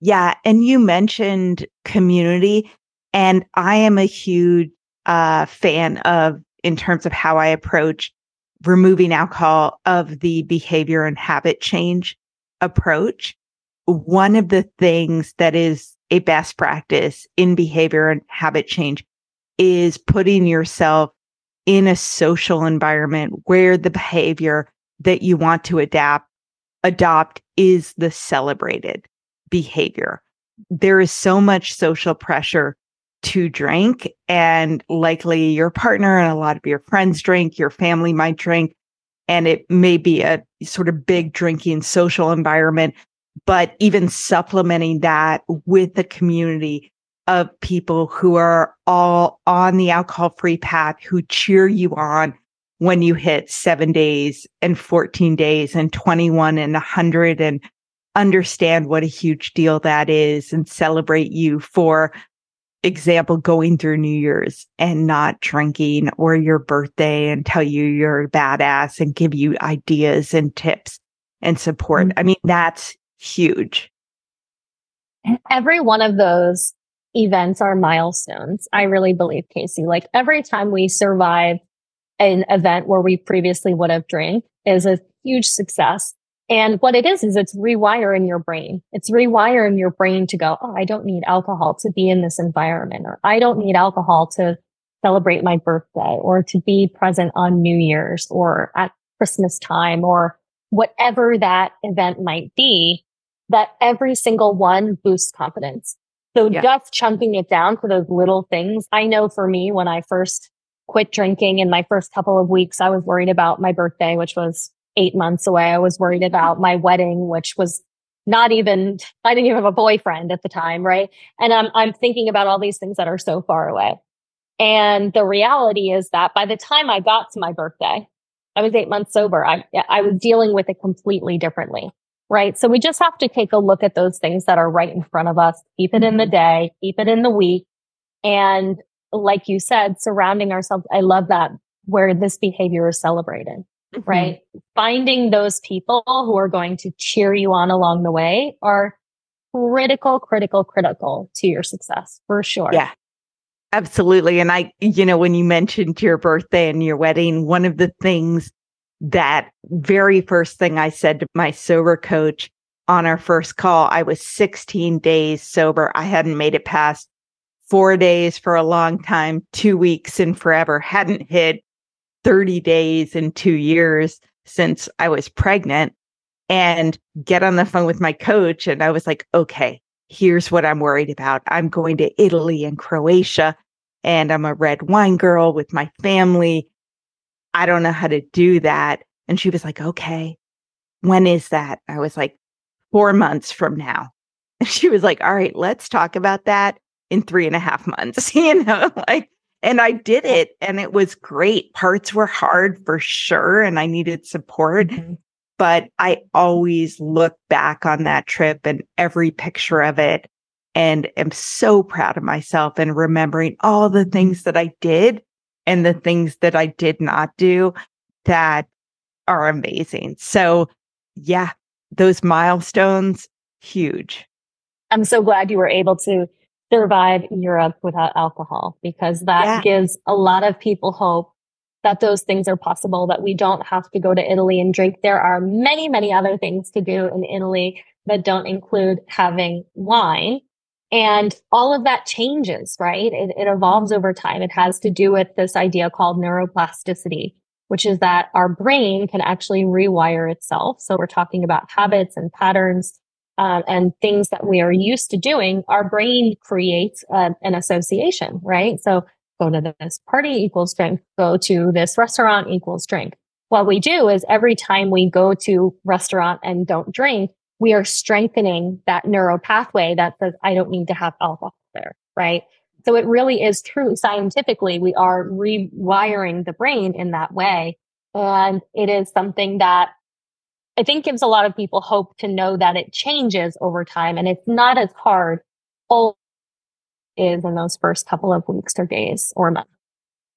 Speaker 1: Yeah. And you mentioned community and I am a huge uh, fan of, in terms of how I approach removing alcohol of the behavior and habit change approach. One of the things that is a best practice in behavior and habit change is putting yourself in a social environment where the behavior that you want to adapt adopt is the celebrated behavior. There is so much social pressure to drink and likely your partner and a lot of your friends drink, your family might drink, and it may be a sort of big drinking social environment but even supplementing that with a community of people who are all on the alcohol free path who cheer you on when you hit seven days and 14 days and 21 and 100 and understand what a huge deal that is and celebrate you for example going through new year's and not drinking or your birthday and tell you you're a badass and give you ideas and tips and support mm-hmm. i mean that's huge.
Speaker 2: Every one of those events are milestones. I really believe, Casey. Like every time we survive an event where we previously would have drank is a huge success. And what it is, is it's rewiring your brain. It's rewiring your brain to go, Oh, I don't need alcohol to be in this environment, or I don't need alcohol to celebrate my birthday or to be present on New Year's or at Christmas time or whatever that event might be that every single one boosts confidence. So yeah. just chunking it down for those little things. I know for me, when I first quit drinking in my first couple of weeks, I was worried about my birthday, which was eight months away. I was worried about my wedding, which was not even, I didn't even have a boyfriend at the time. Right. And I'm, I'm thinking about all these things that are so far away. And the reality is that by the time I got to my birthday, I was eight months sober. I, I was dealing with it completely differently right? So we just have to take a look at those things that are right in front of us, keep it in the mm-hmm. day, keep it in the week. And like you said, surrounding ourselves, I love that where this behavior is celebrated, mm-hmm. right? Finding those people who are going to cheer you on along the way are critical, critical, critical to your success for sure.
Speaker 1: Yeah. Absolutely. And I, you know, when you mentioned your birthday and your wedding, one of the things that very first thing I said to my sober coach on our first call, I was 16 days sober. I hadn't made it past four days for a long time, two weeks and forever, hadn't hit 30 days in two years since I was pregnant and get on the phone with my coach. And I was like, okay, here's what I'm worried about. I'm going to Italy and Croatia, and I'm a red wine girl with my family. I don't know how to do that. And she was like, okay, when is that? I was like, four months from now. And she was like, all right, let's talk about that in three and a half months, you know, like, and I did it and it was great. Parts were hard for sure. And I needed support. Mm-hmm. But I always look back on that trip and every picture of it and am so proud of myself and remembering all the things that I did and the things that I did not do that are amazing. So, yeah, those milestones, huge.
Speaker 2: I'm so glad you were able to survive Europe without alcohol because that yeah. gives a lot of people hope that those things are possible, that we don't have to go to Italy and drink. There are many, many other things to do in Italy that don't include having wine. And all of that changes, right? It, it evolves over time. It has to do with this idea called neuroplasticity, which is that our brain can actually rewire itself. So we're talking about habits and patterns uh, and things that we are used to doing. Our brain creates uh, an association, right? So go to this party equals drink, go to this restaurant equals drink. What we do is every time we go to restaurant and don't drink, we are strengthening that neural pathway that says, I don't need to have alcohol there, right? So it really is true scientifically. We are rewiring the brain in that way. And it is something that I think gives a lot of people hope to know that it changes over time and it's not as hard all is in those first couple of weeks or days or months.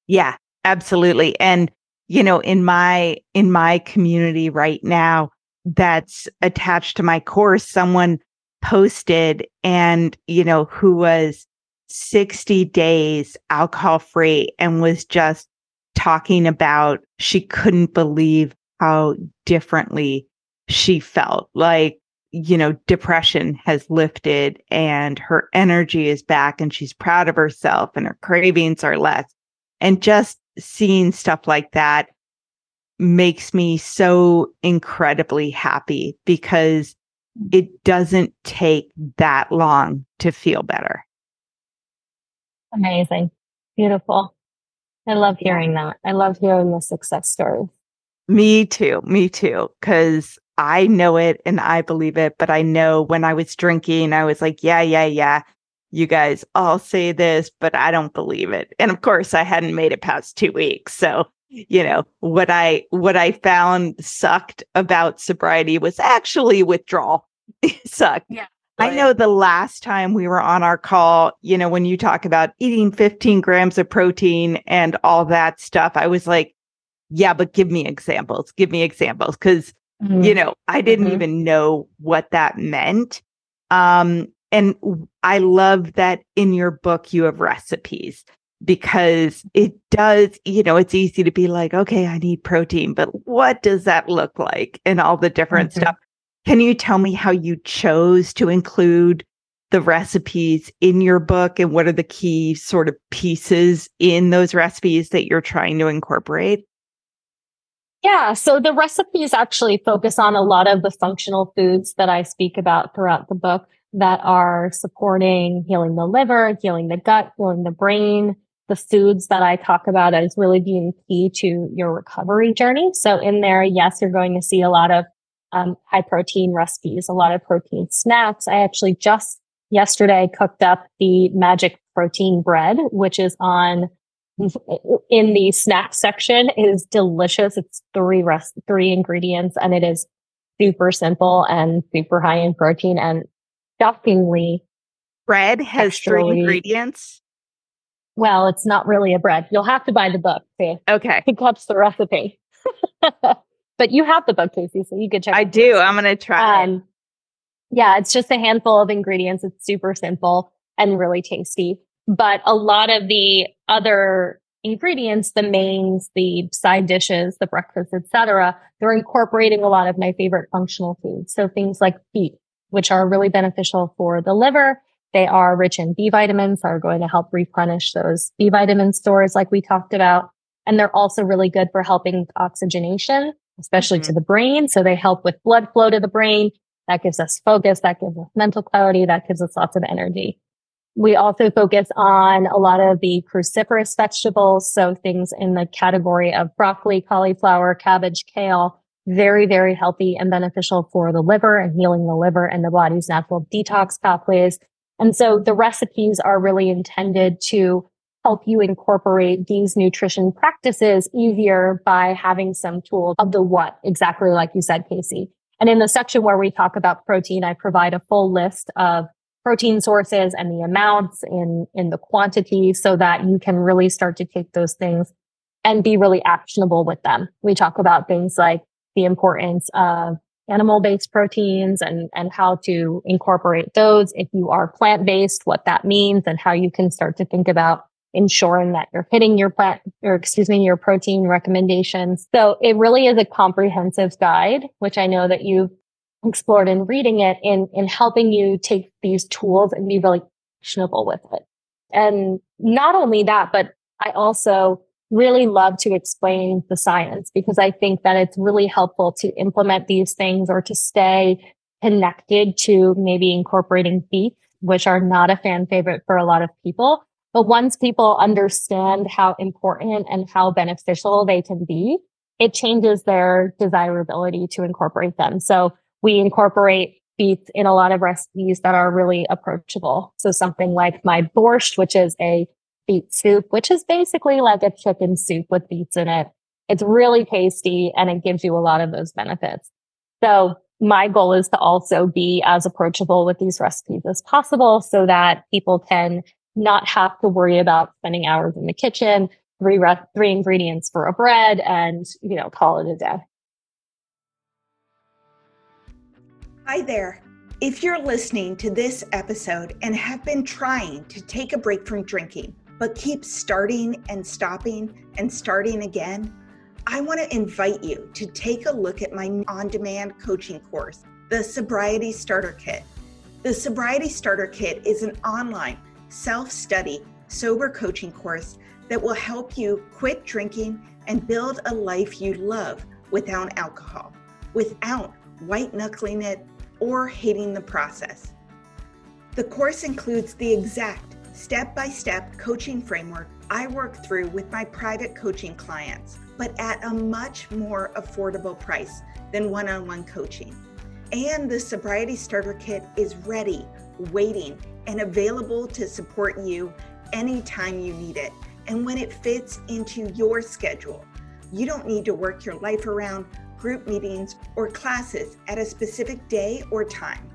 Speaker 1: Yeah, absolutely. And you know, in my in my community right now that's attached to my course, someone posted and you know who was 60 days alcohol free and was just talking about she couldn't believe how differently she felt. Like, you know, depression has lifted and her energy is back and she's proud of herself and her cravings are less. And just seeing stuff like that makes me so incredibly happy because it doesn't take that long to feel better.
Speaker 2: Amazing. Beautiful. I love hearing that. I love hearing the success stories.
Speaker 1: Me too. Me too. Cause I know it and I believe it, but I know when I was drinking, I was like, yeah, yeah, yeah. You guys all say this, but I don't believe it. And of course, I hadn't made it past two weeks. So, you know, what I, what I found sucked about sobriety was actually withdrawal. sucked. Yeah. I know the last time we were on our call, you know, when you talk about eating 15 grams of protein and all that stuff, I was like, yeah, but give me examples. Give me examples. because mm-hmm. you know, I didn't mm-hmm. even know what that meant. Um, and I love that in your book you have recipes because it does, you know, it's easy to be like, okay, I need protein, but what does that look like and all the different mm-hmm. stuff? Can you tell me how you chose to include the recipes in your book and what are the key sort of pieces in those recipes that you're trying to incorporate?
Speaker 2: Yeah, so the recipes actually focus on a lot of the functional foods that I speak about throughout the book that are supporting healing the liver, healing the gut, healing the brain. The foods that I talk about as really being key to your recovery journey. So in there, yes, you're going to see a lot of um, high protein recipes, a lot of protein snacks. I actually just yesterday cooked up the magic protein bread, which is on in the snack section is delicious. It's three rest, three ingredients and it is super simple and super high in protein and shockingly
Speaker 1: bread has three ingredients.
Speaker 2: Well, it's not really a bread. You'll have to buy the book to
Speaker 1: okay.
Speaker 2: pick up the recipe. but you have the book, Casey, so you could check.
Speaker 1: I do. I'm going to try. Um,
Speaker 2: Yeah, it's just a handful of ingredients. It's super simple and really tasty. But a lot of the other ingredients, the mains, the side dishes, the breakfast, etc., they're incorporating a lot of my favorite functional foods. So things like beet, which are really beneficial for the liver. They are rich in B vitamins, are going to help replenish those B vitamin stores like we talked about. And they're also really good for helping oxygenation, especially mm-hmm. to the brain. So they help with blood flow to the brain. That gives us focus. That gives us mental clarity. That gives us lots of energy. We also focus on a lot of the cruciferous vegetables. So things in the category of broccoli, cauliflower, cabbage, kale, very, very healthy and beneficial for the liver and healing the liver and the body's natural detox pathways. And so the recipes are really intended to help you incorporate these nutrition practices easier by having some tool of the what, exactly like you said, Casey. And in the section where we talk about protein, I provide a full list of protein sources and the amounts in, in the quantity so that you can really start to take those things and be really actionable with them. We talk about things like the importance of animal based proteins and, and how to incorporate those. If you are plant based, what that means and how you can start to think about ensuring that you're hitting your plant or excuse me, your protein recommendations. So it really is a comprehensive guide, which I know that you've explored in reading it in, in helping you take these tools and be really actionable with it. And not only that, but I also really love to explain the science because I think that it's really helpful to implement these things or to stay connected to maybe incorporating beets, which are not a fan favorite for a lot of people. But once people understand how important and how beneficial they can be, it changes their desirability to incorporate them. So we incorporate beets in a lot of recipes that are really approachable. So something like my borscht, which is a beet soup, which is basically like a chicken soup with beets in it. It's really tasty and it gives you a lot of those benefits. So my goal is to also be as approachable with these recipes as possible so that people can not have to worry about spending hours in the kitchen, three, re- three ingredients for a bread and, you know, call it a day.
Speaker 1: Hi there. If you're listening to this episode and have been trying to take a break from drinking, but keep starting and stopping and starting again, I want to invite you to take a look at my on demand coaching course, the Sobriety Starter Kit. The Sobriety Starter Kit is an online self study sober coaching course that will help you quit drinking and build a life you love without alcohol, without white knuckling it or hating the process. The course includes the exact step by step coaching framework I work through with my private coaching clients, but at a much more affordable price than one on one coaching. And the Sobriety Starter Kit is ready, waiting, and available to support you anytime you need it and when it fits into your schedule. You don't need to work your life around group meetings, or classes at a specific day or time.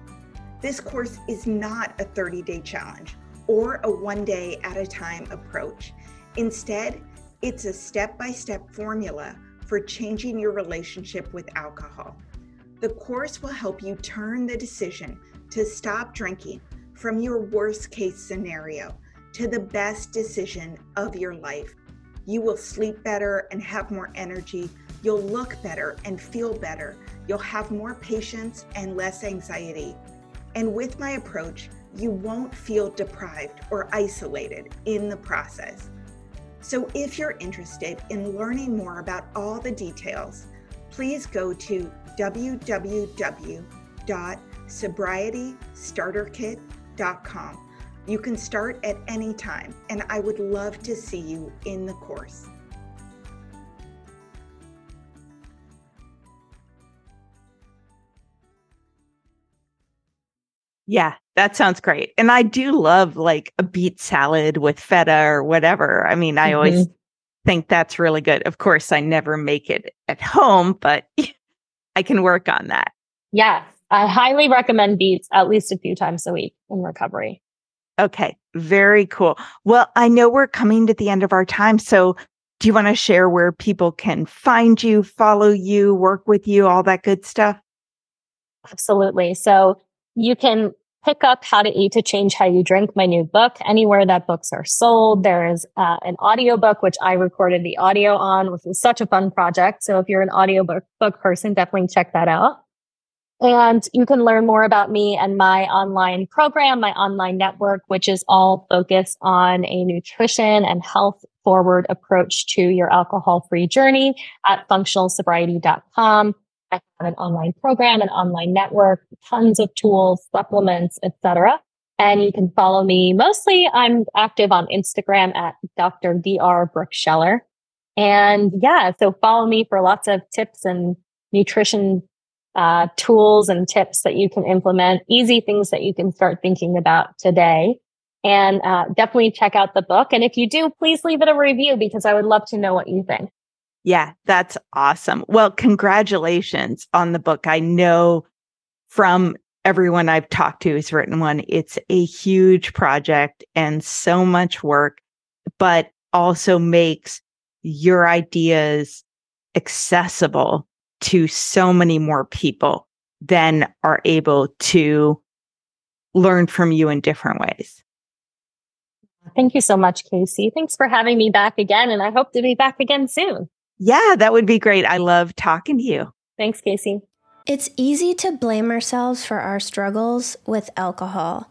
Speaker 1: This course is not a 30 day challenge or a one day at a time approach. Instead, it's a step by step formula for changing your relationship with alcohol. The course will help you turn the decision to stop drinking from your worst case scenario to the best decision of your life. You will sleep better and have more energy You'll look better and feel better. You'll have more patience and less anxiety. And with my approach, you won't feel deprived or isolated in the process. So, if you're interested in learning more about all the details, please go to www.sobrietystarterkit.com. You can start at any time, and I would love to see you in the course.
Speaker 3: Yeah, that sounds great. And I do love like a beet salad with feta or whatever. I mean, I mm-hmm. always think that's really good. Of course, I never make it at home, but I can work on that.
Speaker 2: Yeah, I highly recommend beets at least a few times a week in recovery.
Speaker 3: Okay, very cool. Well, I know we're coming to the end of our time. So, do you want to share where people can find you, follow you, work with you, all that good stuff?
Speaker 2: Absolutely. So, you can pick up How to Eat to Change How You Drink, my new book, anywhere that books are sold. There is uh, an audiobook, which I recorded the audio on, which was such a fun project. So if you're an audiobook book person, definitely check that out. And you can learn more about me and my online program, my online network, which is all focused on a nutrition and health forward approach to your alcohol free journey at functionalsobriety.com. I have an online program, an online network, tons of tools, supplements, etc. And you can follow me. Mostly I'm active on Instagram at Dr. Dr. Brooke Scheller. And yeah, so follow me for lots of tips and nutrition uh, tools and tips that you can implement, easy things that you can start thinking about today. And uh, definitely check out the book. And if you do, please leave it a review because I would love to know what you think.
Speaker 3: Yeah, that's awesome. Well, congratulations on the book. I know from everyone I've talked to who's written one, it's a huge project and so much work, but also makes your ideas accessible to so many more people than are able to learn from you in different ways.
Speaker 2: Thank you so much, Casey. Thanks for having me back again. And I hope to be back again soon.
Speaker 3: Yeah, that would be great. I love talking to you.
Speaker 2: Thanks, Casey.
Speaker 4: It's easy to blame ourselves for our struggles with alcohol.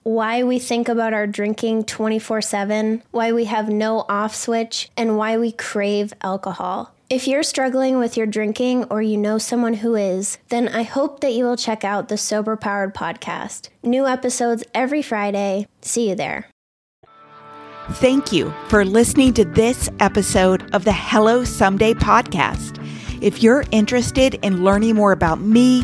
Speaker 4: why we think about our drinking 24 7, why we have no off switch, and why we crave alcohol. If you're struggling with your drinking or you know someone who is, then I hope that you will check out the Sober Powered podcast. New episodes every Friday. See you there.
Speaker 1: Thank you for listening to this episode of the Hello Someday podcast. If you're interested in learning more about me,